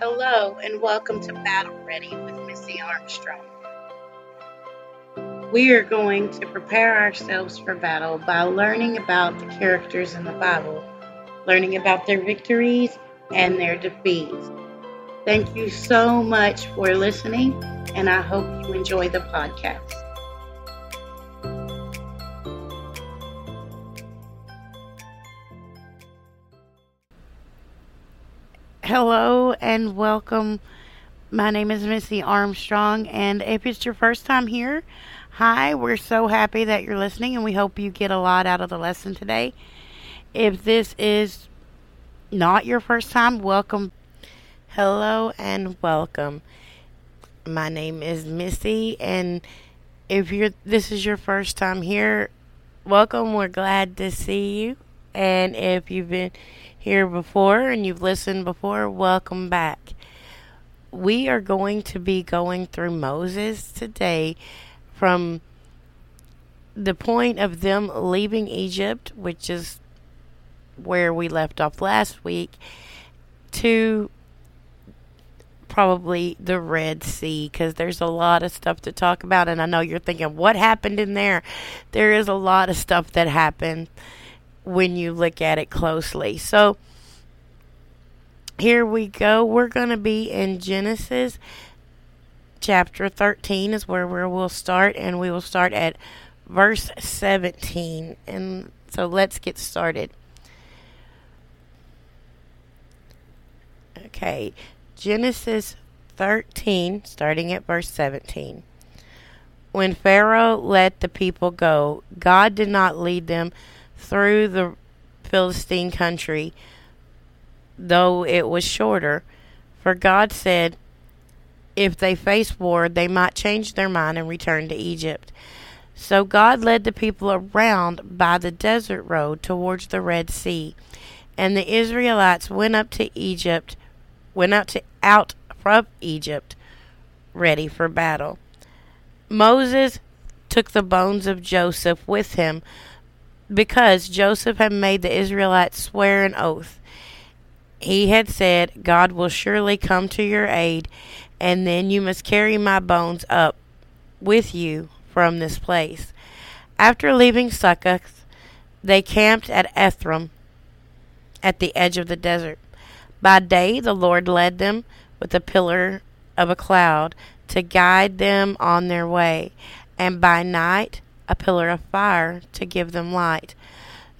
Hello and welcome to Battle Ready with Missy Armstrong. We are going to prepare ourselves for battle by learning about the characters in the Bible, learning about their victories and their defeats. Thank you so much for listening, and I hope you enjoy the podcast. Hello and welcome. My name is Missy Armstrong, and if it's your first time here, hi, we're so happy that you're listening, and we hope you get a lot out of the lesson today. If this is not your first time, welcome. Hello and welcome. My name is Missy, and if you're this is your first time here, welcome. We're glad to see you. And if you've been here before and you've listened before, welcome back. We are going to be going through Moses today from the point of them leaving Egypt, which is where we left off last week, to probably the Red Sea because there's a lot of stuff to talk about. And I know you're thinking, what happened in there? There is a lot of stuff that happened when you look at it closely. So here we go. We're going to be in Genesis chapter 13 is where we will start and we will start at verse 17. And so let's get started. Okay, Genesis 13 starting at verse 17. When Pharaoh let the people go, God did not lead them through the Philistine country, though it was shorter. For God said, if they face war, they might change their mind and return to Egypt. So God led the people around by the desert road towards the Red Sea, and the Israelites went up to Egypt, went out to out from Egypt, ready for battle. Moses took the bones of Joseph with him because Joseph had made the Israelites swear an oath. He had said, God will surely come to your aid, and then you must carry my bones up with you from this place. After leaving Succoth, they camped at Ephraim at the edge of the desert. By day, the Lord led them with a pillar of a cloud to guide them on their way, and by night, a pillar of fire to give them light,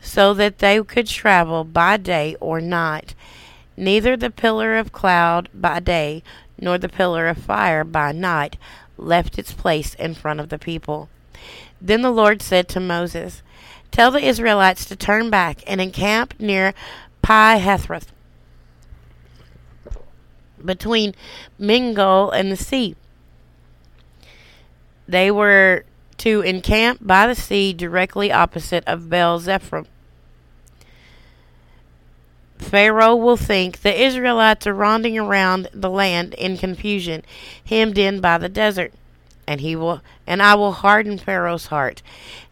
so that they could travel by day or night. Neither the pillar of cloud by day nor the pillar of fire by night left its place in front of the people. Then the Lord said to Moses, Tell the Israelites to turn back and encamp near Pi Hahiroth, between Migdol and the sea. They were to encamp by the sea directly opposite of Baal Zephon. Pharaoh will think the Israelites are wandering around the land in confusion, hemmed in by the desert, and he will and I will harden Pharaoh's heart,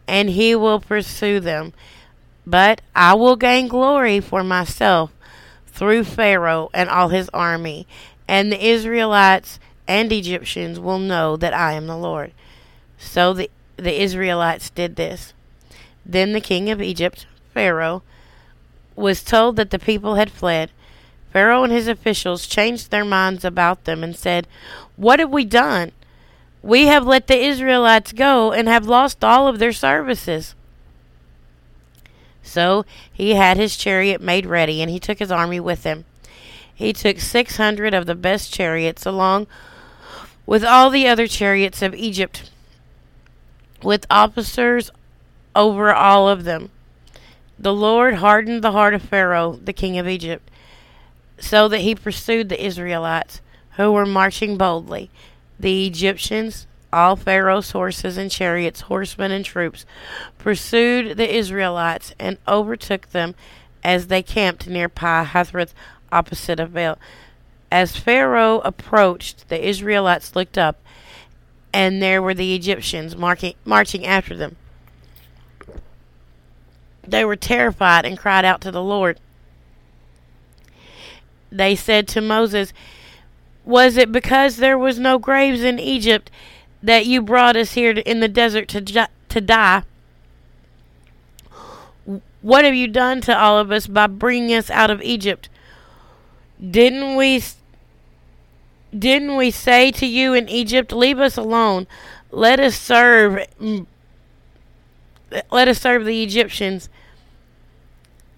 and he will pursue them. But I will gain glory for myself through Pharaoh and all his army, and the Israelites and Egyptians will know that I am the Lord. So the the Israelites did this. Then the king of Egypt, Pharaoh, was told that the people had fled. Pharaoh and his officials changed their minds about them and said, What have we done? We have let the Israelites go and have lost all of their services. So he had his chariot made ready, and he took his army with him. He took six hundred of the best chariots, along with all the other chariots of Egypt with officers over all of them. The Lord hardened the heart of Pharaoh, the king of Egypt, so that he pursued the Israelites, who were marching boldly. The Egyptians, all Pharaoh's horses and chariots, horsemen and troops, pursued the Israelites and overtook them as they camped near Pi Hahiroth, opposite of Baal. As Pharaoh approached, the Israelites looked up and there were the Egyptians marking, marching after them. They were terrified and cried out to the Lord. They said to Moses, Was it because there was no graves in Egypt that you brought us here in the desert to, to die? What have you done to all of us by bringing us out of Egypt? Didn't we didn't we say to you in Egypt, leave us alone. Let us serve let us serve the Egyptians.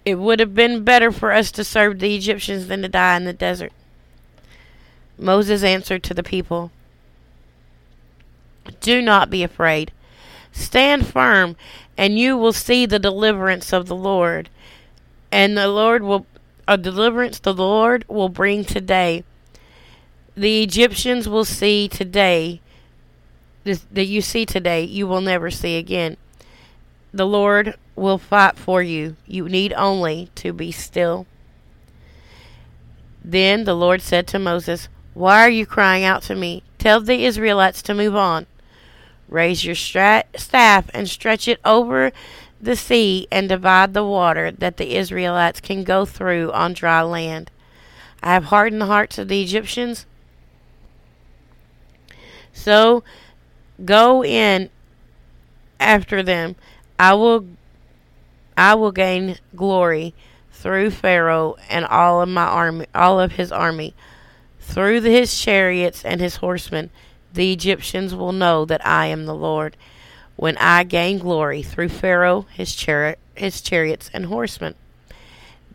It would have been better for us to serve the Egyptians than to die in the desert. Moses answered to the people, Do not be afraid. Stand firm, and you will see the deliverance of the Lord. And the Lord will a deliverance the Lord will bring today. The Egyptians will see today that you see today, you will never see again. The Lord will fight for you. You need only to be still. Then the Lord said to Moses, Why are you crying out to me? Tell the Israelites to move on. Raise your staff and stretch it over the sea and divide the water that the Israelites can go through on dry land. I have hardened the hearts of the Egyptians. So go in after them. I will I will gain glory through Pharaoh and all of my army all of his army. Through his chariots and his horsemen, the Egyptians will know that I am the Lord when I gain glory through Pharaoh, his, chari- his chariots, and horsemen.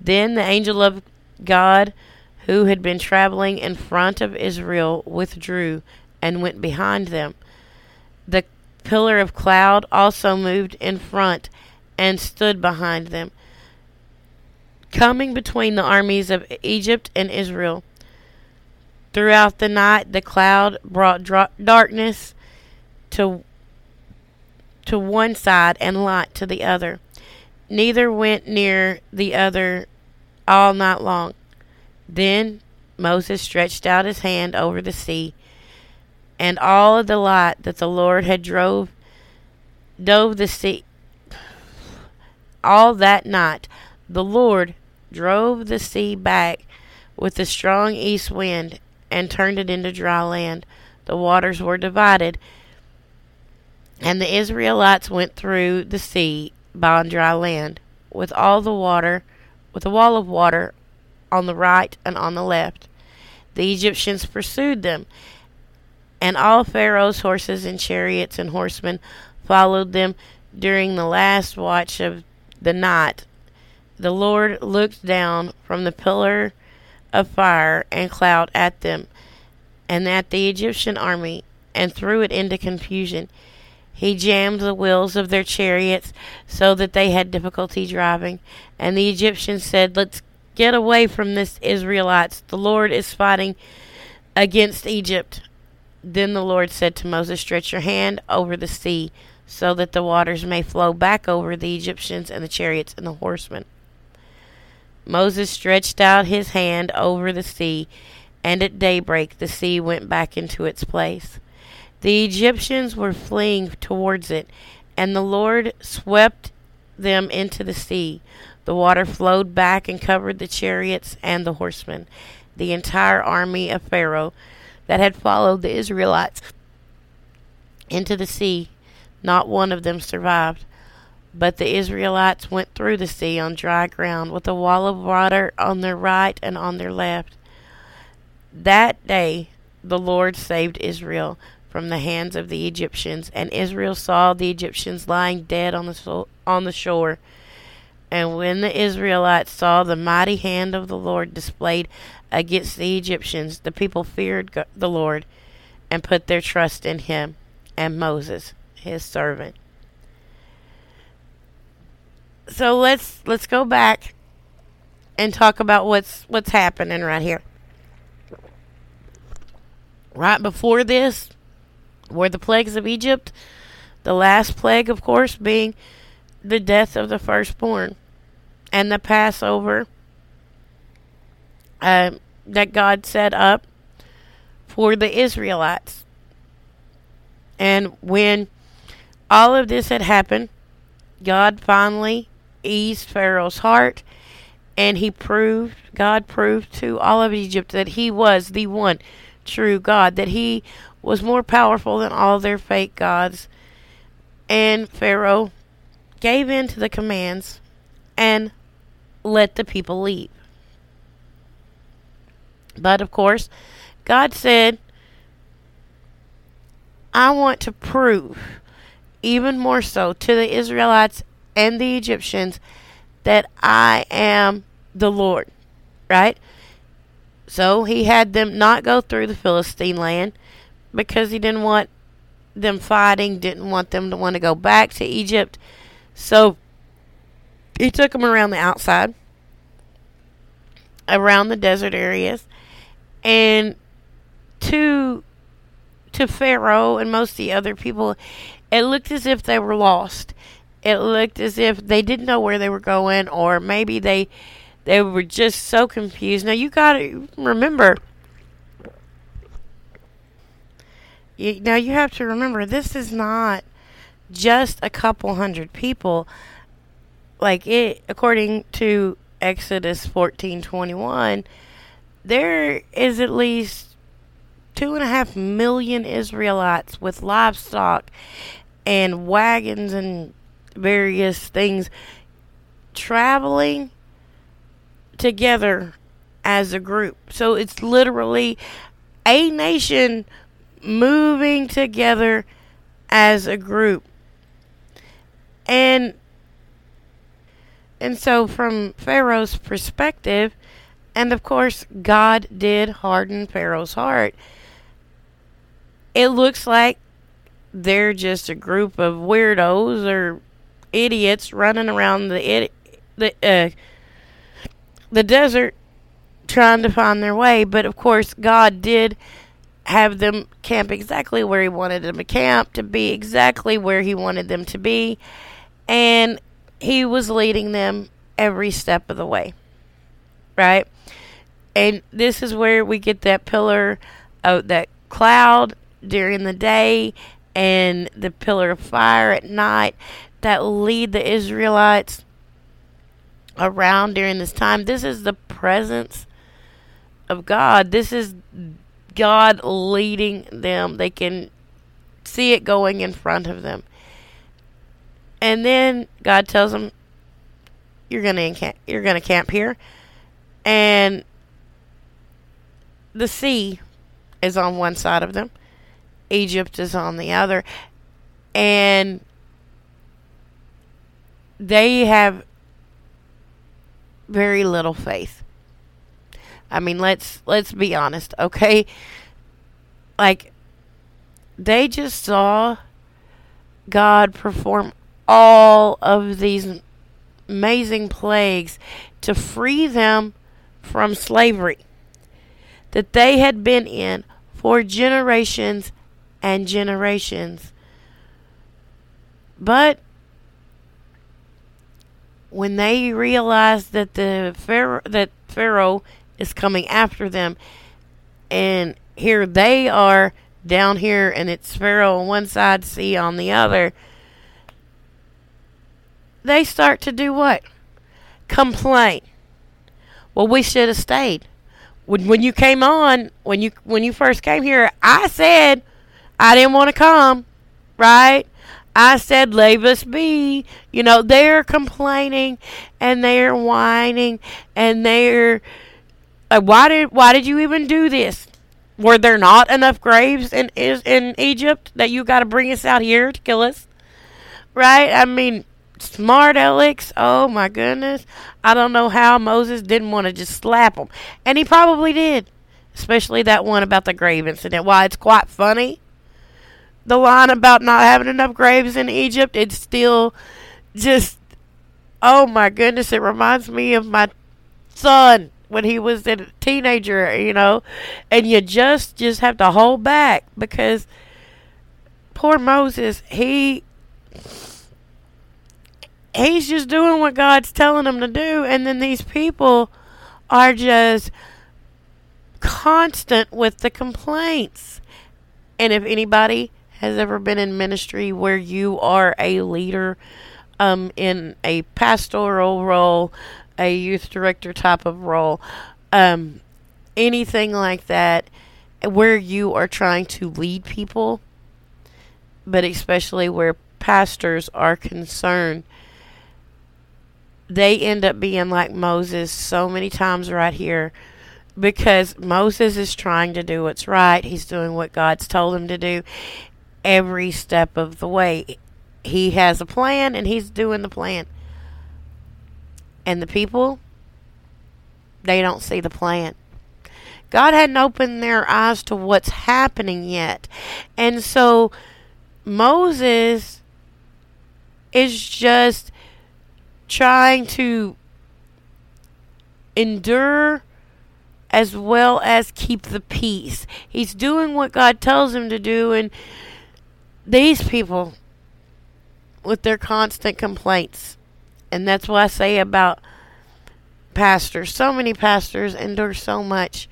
Then the angel of God, who had been traveling in front of Israel, withdrew and went behind them. The pillar of cloud also moved in front and stood behind them, coming between the armies of Egypt and Israel. Throughout the night, the cloud brought darkness to to one side and light to the other. Neither went near the other all night long. Then Moses stretched out his hand over the sea, and all of the light that the Lord had drove dove the sea all that night the Lord drove the sea back with a strong east wind and turned it into dry land. The waters were divided and the Israelites went through the sea by dry land, with all the water, with a wall of water on the right and on the left. The Egyptians pursued them, and all Pharaoh's horses and chariots and horsemen followed them during the last watch of the night. The Lord looked down from the pillar of fire and cloud at them and at the Egyptian army and threw it into confusion. He jammed the wheels of their chariots so that they had difficulty driving. And the Egyptians said, Let's get away from this Israelites. The Lord is fighting against Egypt. Then the Lord said to Moses, Stretch your hand over the sea so that the waters may flow back over the Egyptians and the chariots and the horsemen. Moses stretched out his hand over the sea, and at daybreak the sea went back into its place. The Egyptians were fleeing towards it, and the Lord swept them into the sea. The water flowed back and covered the chariots and the horsemen. The entire army of Pharaoh that had followed the Israelites into the sea, not one of them survived. But the Israelites went through the sea on dry ground with a wall of water on their right and on their left. That day the Lord saved Israel from the hands of the Egyptians, and Israel saw the Egyptians lying dead on the so- on the shore. And when the Israelites saw the mighty hand of the Lord displayed against the Egyptians, the people feared the Lord and put their trust in him and Moses, his servant. So let's let's go back and talk about what's what's happening right here. Right before this, were the plagues of Egypt. The last plague, of course, being the death of the firstborn and the Passover uh, that God set up for the Israelites. And when all of this had happened, God finally eased Pharaoh's heart and he proved, God proved to all of Egypt that he was the one true God, that he was more powerful than all their fake gods. And Pharaoh gave in to the commands and let the people leave. But of course, God said, I want to prove even more so to the Israelites and the Egyptians that I am the Lord. Right? So he had them not go through the Philistine land because he didn't want them fighting, didn't want them to want to go back to Egypt. So he took them around the outside, around the desert areas, and to to Pharaoh and most of the other people, it looked as if they were lost. It looked as if they didn't know where they were going, or maybe they they were just so confused. Now you got to remember. Now you have to remember this is not just a couple hundred people. Like it, according to Exodus fourteen twenty one, there is at least two and a half million Israelites with livestock and wagons and various things traveling together as a group. So it's literally a nation moving together as a group. And and so from Pharaoh's perspective, and of course God did harden Pharaoh's heart. It looks like they're just a group of weirdos or idiots running around the the uh, the desert trying to find their way. But of course, God did have them camp exactly where He wanted them to camp, to be exactly where He wanted them to be. And He was leading them every step of the way. Right? And this is where we get that pillar of that cloud during the day and the pillar of fire at night that lead the Israelites around during this time. This is the presence of God. This is God leading them. They can see it going in front of them. And then God tells them, "You're gonna encamp, you're gonna camp here," and the sea is on one side of them. Egypt is on the other, and they have very little faith. I mean, let's let's be honest, okay? Like they just saw God perform all of these amazing plagues to free them from slavery that they had been in for generations and generations. But when they realize that the pharaoh that Pharaoh is coming after them, and here they are down here, and it's Pharaoh on one side, sea on the other. They start to do what? Complain. Well, we should have stayed. When when you came on, when you when you first came here, I said I didn't want to come, right? I said, leave us be. You know, they're complaining and they're whining and they're like, why did why did you even do this? Were there not enough graves in in Egypt that you got to bring us out here to kill us? Right? I mean, smart Alex. Oh my goodness! I don't know how Moses didn't want to just slap him, and he probably did, especially that one about the grave incident. Why it's quite funny the line about not having enough graves in Egypt, it's still just oh my goodness, it reminds me of my son when he was a teenager, you know, and you just just have to hold back because poor Moses, he he's just doing what God's telling him to do and then these people are just constant with the complaints. And if anybody has ever been in ministry where you are a leader um, in a pastoral role, a youth director type of role, um, anything like that, where you are trying to lead people, but especially where pastors are concerned, they end up being like Moses so many times right here because Moses is trying to do what's right. He's doing what God's told him to do every step of the way. He has a plan and he's doing the plan. And the people, they don't see the plan. God hadn't opened their eyes to what's happening yet. And so Moses is just trying to endure as well as keep the peace. He's doing what God tells him to do, and these people, with their constant complaints, and that's what I say about pastors. So many pastors endure so much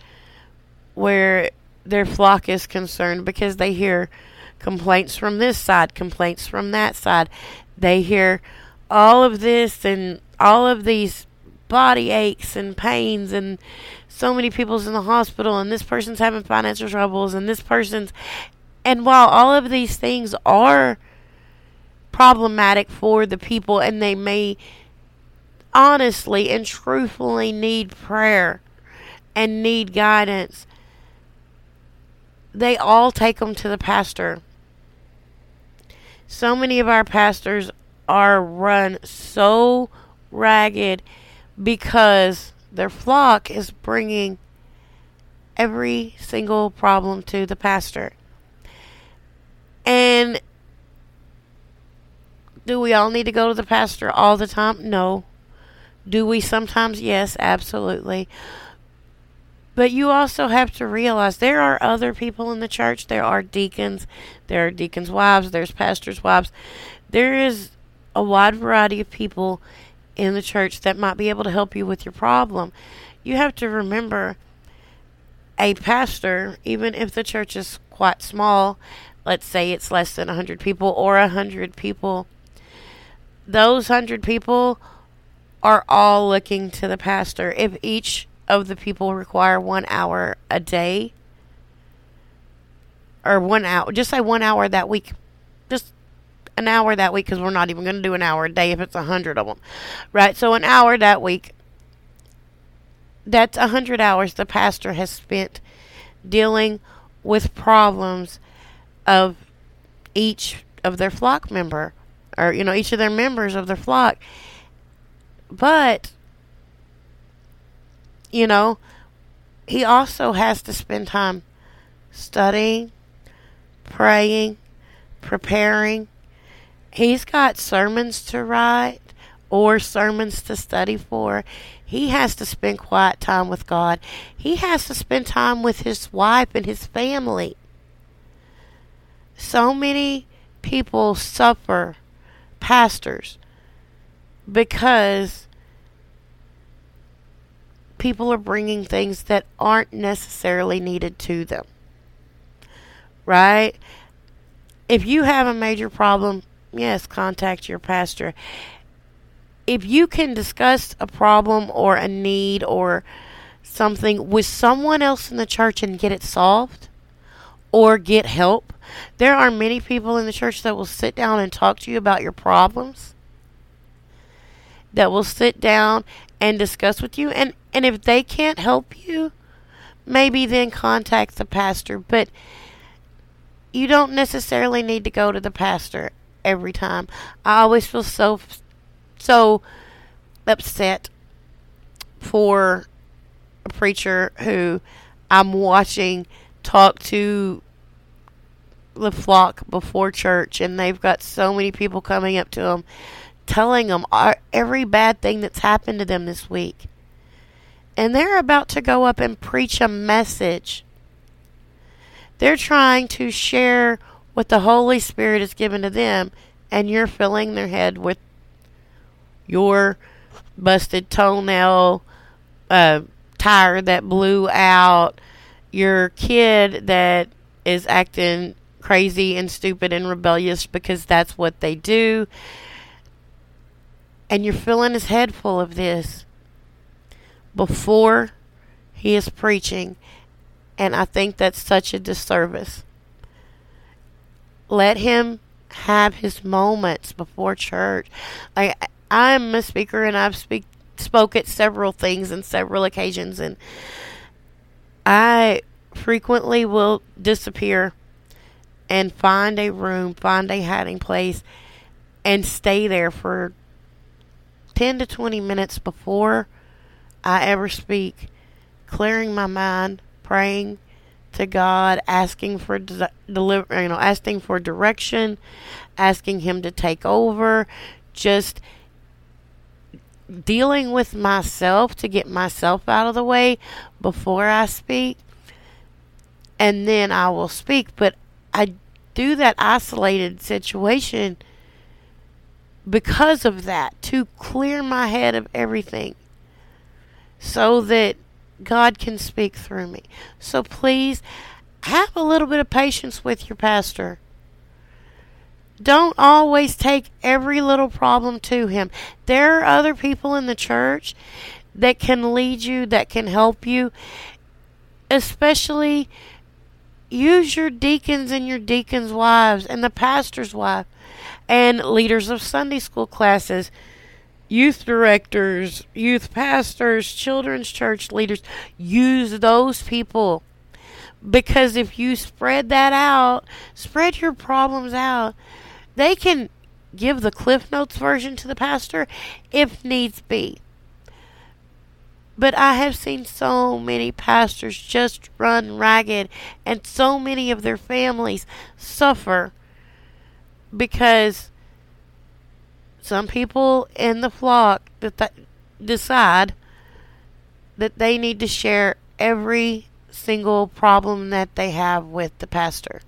where their flock is concerned because they hear complaints from this side, complaints from that side. They hear all of this and all of these body aches and pains and so many people's in the hospital and this person's having financial troubles and this person's and while all of these things are problematic for the people and they may honestly and truthfully need prayer and need guidance they all take them to the pastor. So many of our pastors are run so ragged because their flock is bringing every single problem to the pastor. And do we all need to go to the pastor all the time? No. Do we sometimes? Yes, absolutely. But you also have to realize there are other people in the church. There are deacons, there are deacons' wives, there's pastors' wives. There is a wide variety of people in the church that might be able to help you with your problem. You have to remember a pastor, even if the church is quite small, let's say it's less than 100 people or 100 people, those 100 people are all looking to the pastor. If each of the people require one hour a day, or one hour, just say one hour that week, just an hour that week because we're not even going to do an hour a day if it's a hundred of them, right? So an hour that week. That's a hundred hours the pastor has spent dealing with problems of each of their flock member, or you know, each of their members of their flock. But you know, he also has to spend time studying, praying, preparing, he's got sermons to write or sermons to study for. He has to spend quiet time with God. He has to spend time with his wife and his family. So many people suffer, pastors, because people are bringing things that aren't necessarily needed to them. Right? If you have a major problem, yes, contact your pastor. If you can discuss a problem or a need or something with someone else in the church and get it solved or get help, there are many people in the church that will sit down and talk to you about your problems. That will sit down and discuss with you and and if they can't help you, maybe then contact the pastor, but you don't necessarily need to go to the pastor every time. I always feel so so upset for a preacher who I'm watching talk to the flock before church and they've got so many people coming up to them telling them every bad thing that's happened to them this week. And they're about to go up and preach a message. They're trying to share what the Holy Spirit has given to them, and you're filling their head with your busted toenail, uh, tire that blew out, your kid that is acting crazy and stupid and rebellious because that's what they do. And you're filling his head full of this before he is preaching. And I think that's such a disservice. Let him have his moments before church. Like I'm a speaker and I've speak spoke at several things and several occasions and I frequently will disappear and find a room, find a hiding place and stay there for 10 to 20 minutes before I ever speak, clearing my mind, praying to God, asking for de- deliver, you know, asking for direction, asking him to take over, just dealing with myself to get myself out of the way before I speak. And then I will speak, but I do that isolated situation because of that to clear my head of everything so that God can speak through me. So please have a little bit of patience with your pastor. Don't always take every little problem to him. There are other people in the church that can lead you, that can help you, especially use your deacons and your deacons' wives and the pastor's wife and leaders of Sunday school classes, youth directors, youth pastors, children's church leaders. Use those people. Because if you spread that out, spread your problems out, they can give the Cliff Notes version to the pastor if needs be. But I have seen so many pastors just run ragged and so many of their families suffer because some people in the flock that th- decide that they need to share every single problem that they have with the pastor.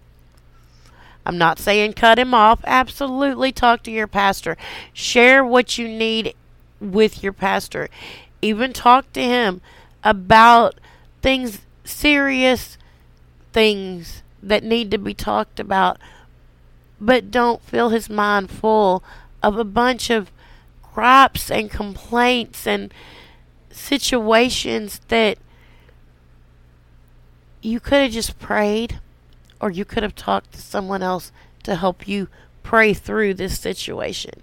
I'm not saying cut him off. Absolutely talk to your pastor. Share what you need with your pastor. Even talk to him about things, serious things that need to be talked about but don't fill his mind full of a bunch of gripes and complaints and situations that you could have just prayed or you could have talked to someone else to help you pray through this situation.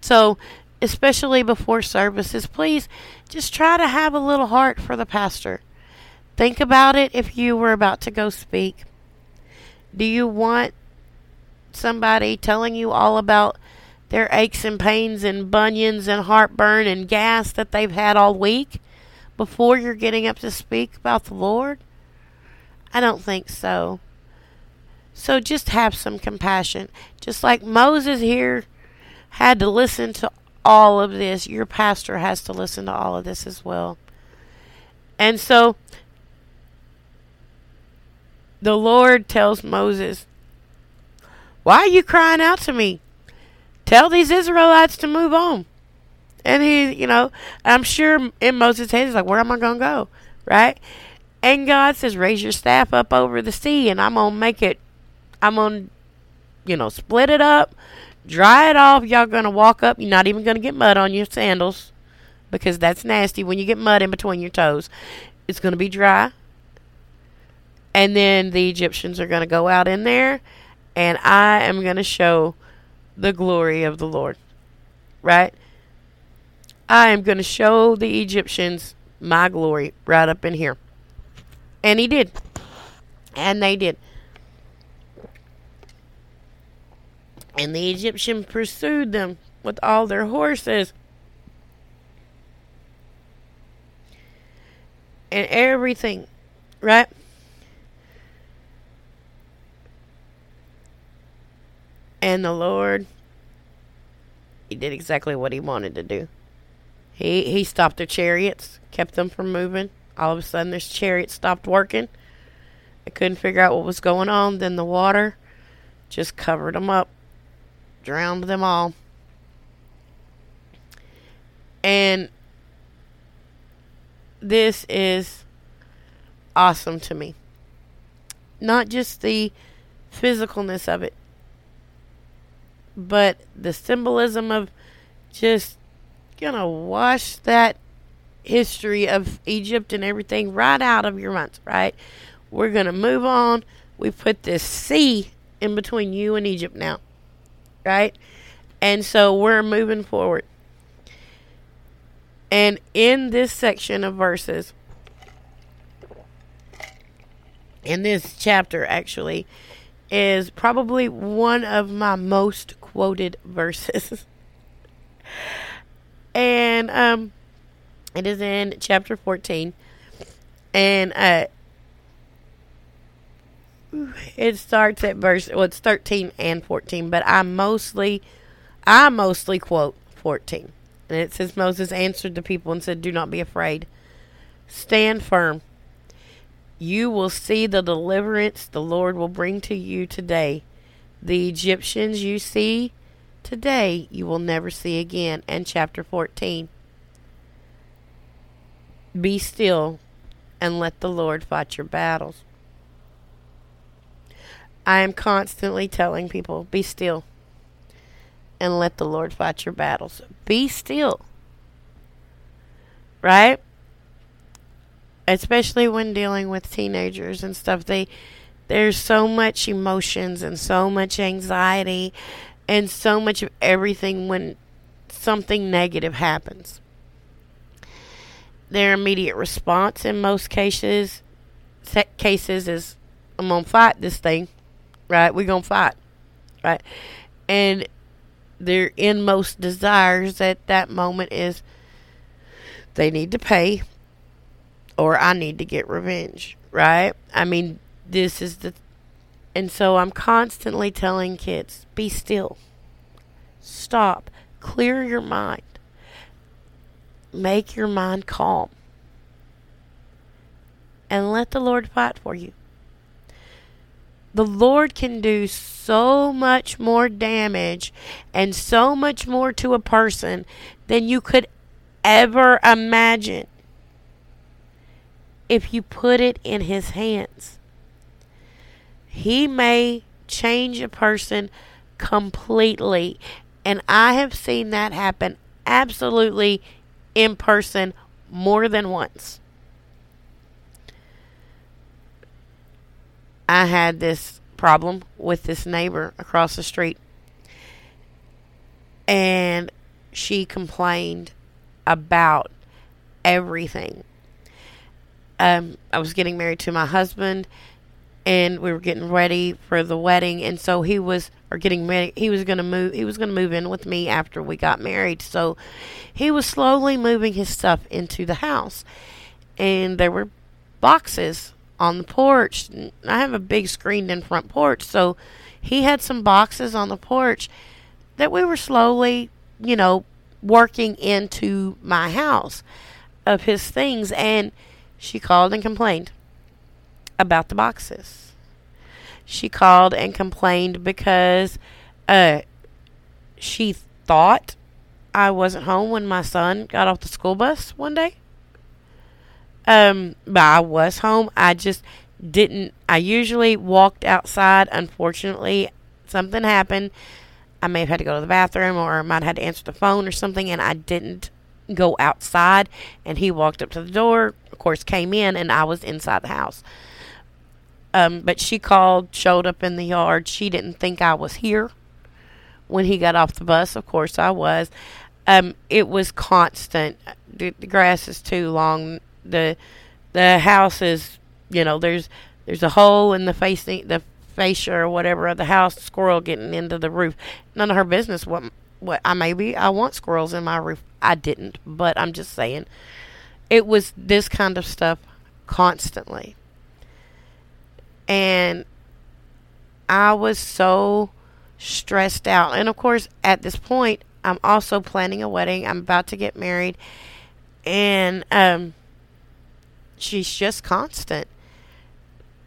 So, especially before services, please just try to have a little heart for the pastor. Think about it if you were about to go speak. Do you want somebody telling you all about their aches and pains and bunions and heartburn and gas that they've had all week before you're getting up to speak about the Lord? I don't think so. So just have some compassion. Just like Moses here had to listen to all of this, your pastor has to listen to all of this as well. And so the Lord tells Moses, Why are you crying out to me? Tell these Israelites to move on. And he, you know, I'm sure in Moses' head, he's like, Where am I going to go? Right? And God says, Raise your staff up over the sea, and I'm going to make it, I'm going to, you know, split it up, dry it off. Y'all going to walk up. You're not even going to get mud on your sandals because that's nasty when you get mud in between your toes. It's going to be dry. And then the Egyptians are going to go out in there, and I am going to show the glory of the Lord. Right? I am going to show the Egyptians my glory right up in here. And he did. And they did. And the Egyptian pursued them with all their horses. And everything. Right? And the Lord, He did exactly what He wanted to do. He He stopped their chariots, kept them from moving. All of a sudden, their chariots stopped working. I couldn't figure out what was going on. Then the water just covered them up, drowned them all. And this is awesome to me. Not just the physicalness of it, but the symbolism of just gonna wash that history of Egypt and everything right out of your minds, right? We're to move on. We put this sea in between you and Egypt now, right? And so we're moving forward. And in this section of verses, in this chapter actually, is probably one of my most quoted verses. and um it is in chapter 14 and uh it starts at verse well it's 13 and 14 but i mostly i mostly quote 14 and it says moses answered the people and said do not be afraid. Stand firm. You will see the deliverance the lord will bring to you today the egyptians you see today you will never see again and chapter 14 be still and let the lord fight your battles I am constantly telling people be still and let the Lord fight your battles. Be still. Right? Especially when dealing with teenagers and stuff. They there's so much emotions and so much anxiety and so much of everything when something negative happens. Their immediate response in most cases set cases is I'm gonna fight this thing right? We're to fight, right? And their inmost desires at that moment is they need to pay or I need to get revenge, right? I mean, this is the. And so I'm constantly telling kids be still, stop, clear your mind, make your mind calm, and let the Lord fight for you the Lord can do so much more damage and so much more to a person than you could ever imagine if you put it in His hands. He may change a person completely. And I have seen that happen absolutely in person more than once. I had this problem with this neighbor across the street. And she complained about everything. Um, I was getting married to my husband, and we were getting ready for the wedding, and so he was, or getting ready. He was going to move. He was going to move in with me after we got married. So he was slowly moving his stuff into the house, and there were boxes on the porch. I have a big screened in front porch, so he had some boxes on the porch that we were slowly, you know, working into my house of his things and she called and complained about the boxes. She called and complained because uh she thought I wasn't home when my son got off the school bus one day. Um, but I was home. I just didn't. I usually walked outside. Unfortunately, something happened. I may have had to go to the bathroom or I might have had to answer the phone or something, and I didn't go outside. And he walked up to the door, of course, came in, and I was inside the house. Um, but she called, showed up in the yard. She didn't think I was here when he got off the bus. Of course, I was. Um, it was constant. The, the grass is too long the the house is you know there's there's a hole in the facing the fascia or whatever of the house squirrel getting into the roof none of her business what what I maybe I want squirrels in my roof I didn't but I'm just saying it was this kind of stuff constantly and I was so stressed out and of course at this point I'm also planning a wedding I'm about to get married and um she's just constant.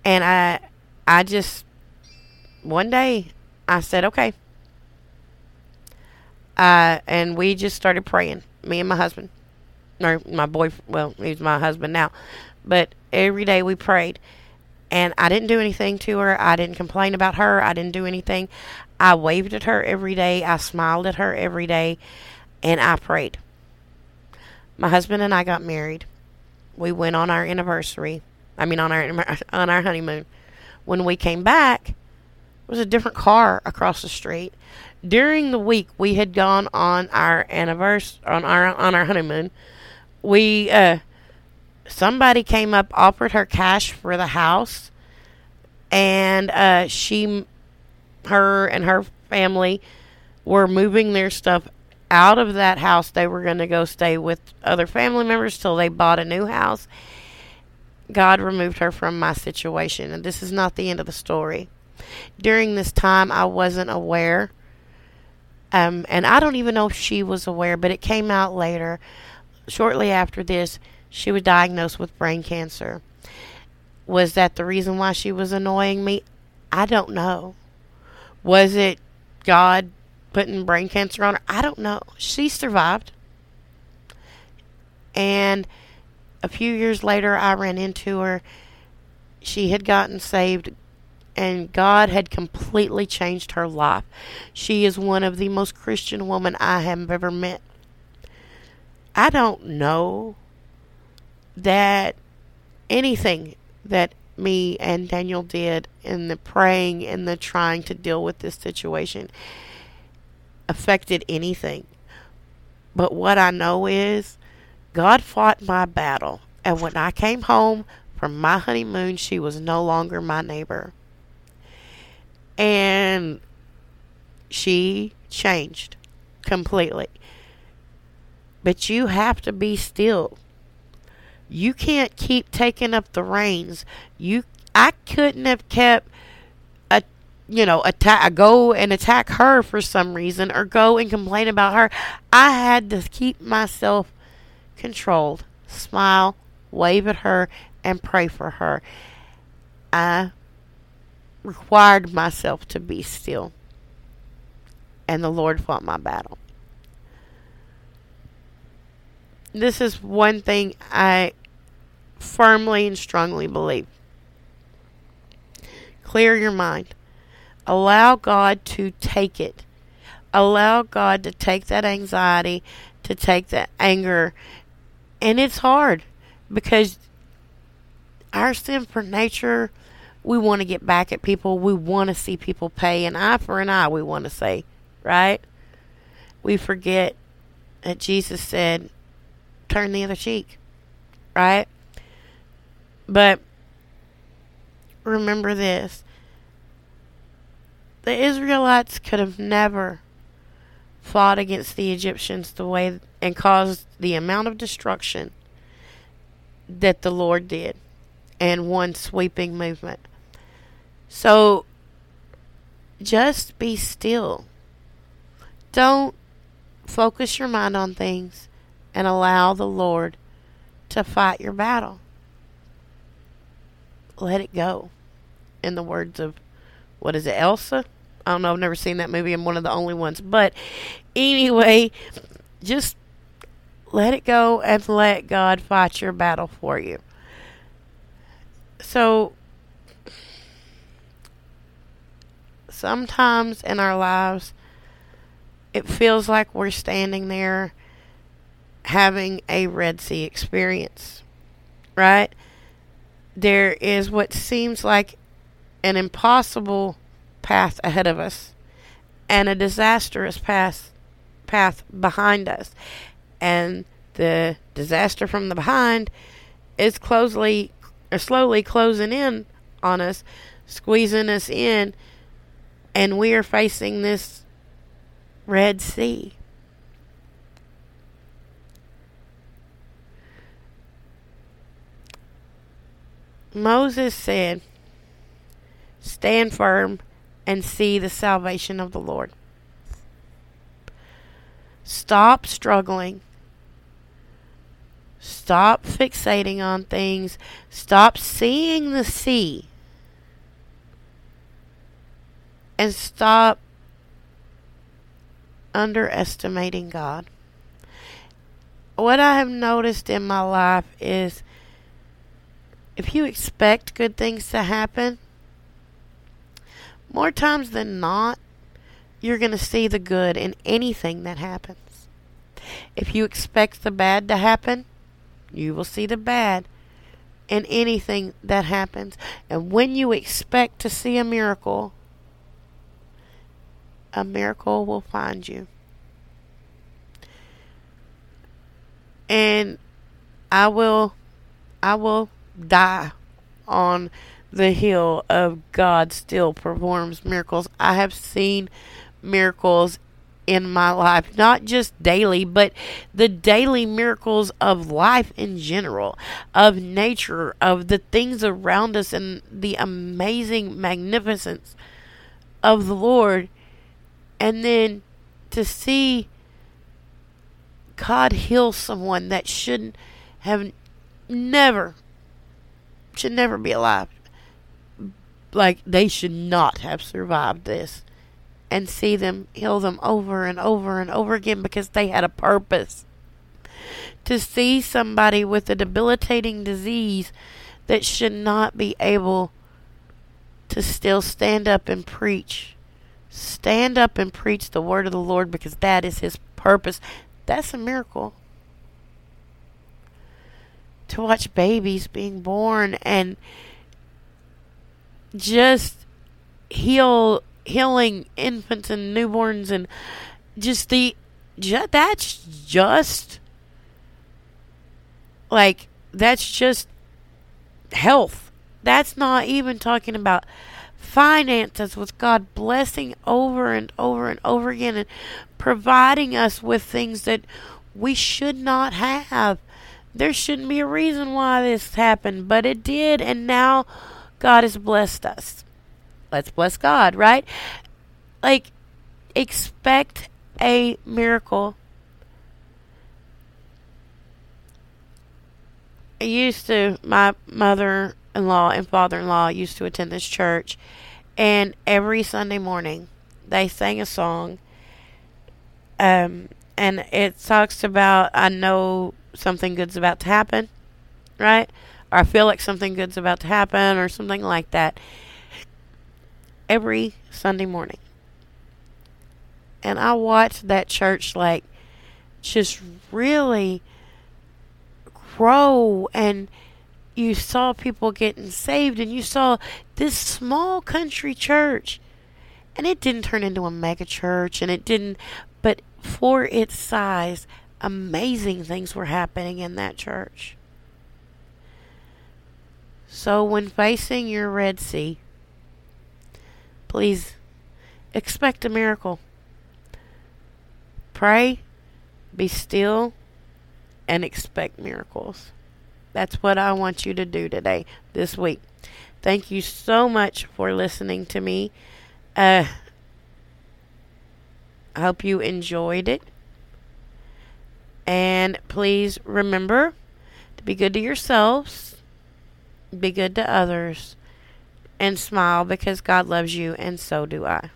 And I I just one day I said, "Okay." Uh, and we just started praying, me and my husband, or my boy. Well, he's my husband now, but every day we prayed, and I didn't do anything to her. I didn't complain about her. I didn't do anything. I waved at her every day. I smiled at her every day, and I prayed. My husband and I got married. We went on our anniversary. I mean, on our on our honeymoon. When we came back, it was a different car across the street. During the week we had gone on our anniversary on our on our honeymoon, we uh, somebody came up offered her cash for the house, and uh, she, her and her family were moving their stuff out of that house. They were going to go stay with other family members till they bought a new house. God removed her from my situation, and this is not the end of the story. During this time, I wasn't aware, um, and I don't even know if she was aware, but it came out later. Shortly after this, she was diagnosed with brain cancer. Was that the reason why she was annoying me? I don't know. Was it God putting brain cancer on her? I don't know. She survived. And a few years later, I ran into her. She had gotten saved, and God had completely changed her life. She is one of the most Christian women I have ever met. I don't know that anything that me and Daniel did in the praying and the trying to deal with this situation affected anything. But what I know is God fought my battle. And when I came home from my honeymoon, she was no longer my neighbor. And she changed completely. But you have to be still. You can't keep taking up the reins. You I couldn't have kept a you know, attack go and attack her for some reason or go and complain about her. I had to keep myself controlled. Smile, wave at her and pray for her. I required myself to be still. And the Lord fought my battle this is one thing I firmly and strongly believe. Clear your mind. Allow God to take it. Allow God to take that anxiety, to take that anger. And it's hard because our sinful nature, we want to get back at people. We want to see people pay an eye for an eye, we want to say, right? We forget that Jesus said, turn the other cheek. Right? But remember this the Israelites could have never fought against the Egyptians the way and caused the amount of destruction that the Lord did in one sweeping movement. So just be still. Don't focus your mind on things and allow the Lord to fight your battle. Let it go. In the words of, what is it, Elsa? I don't know, I've never seen that movie. I'm one of the only ones. But anyway, just let it go and let God fight your battle for you. So, sometimes in our lives, it feels like we're standing there having a Red Sea experience, right? There is what seems like an impossible path ahead of us and a disastrous path path behind us. And the disaster from the behind is closely or slowly closing in on us, squeezing us in, and we are facing this Red Sea. Moses said, Stand firm and see the salvation of the Lord. Stop struggling. Stop fixating on things. Stop seeing the sea. And stop underestimating God. What I have noticed in my life is if you expect good things to happen, more times than not, you're going to see the good in anything that happens. If you expect the bad to happen, you will see the bad in anything that happens. And when you expect to see a miracle, a miracle will find you. And I will I will die on the hill of God still performs miracles. I have seen miracles in my life, not just daily, but the daily miracles of life in general, of nature, of the things around us, and the amazing magnificence of the Lord. And then to see God heal someone that shouldn't have never, should never be alive. Like they should not have survived this and see them heal them over and over and over again because they had a purpose. To see somebody with a debilitating disease that should not be able to still stand up and preach. Stand up and preach the word of the Lord because that is his purpose. That's a miracle. To watch babies being born and just heal healing infants and newborns and just the just, that's just like that's just health. That's not even talking about finances with God blessing over and over and over again and providing us with things that we should not have. There shouldn't be a reason why this happened, but it did, and now God has blessed us let's bless God, right? Like, expect a miracle. I used to, my mother in law and father in law used to attend this church, and every Sunday morning they sang a song. Um, and it talks about, I know something good's about to happen, right? Or I feel like something good's about to happen, or something like that every Sunday morning. And I watched that church like just really grow and you saw people getting saved and you saw this small country church and it didn't turn into a mega church and it didn't but for its size amazing things were happening in that church so when facing your red sea Please expect a miracle. Pray, be still, and expect miracles. That's what I want you to do today, this week. Thank you so much for listening to me. Uh, I hope you enjoyed it. And please remember to be good to yourselves, be good to others, and smile because God loves you, and so do I.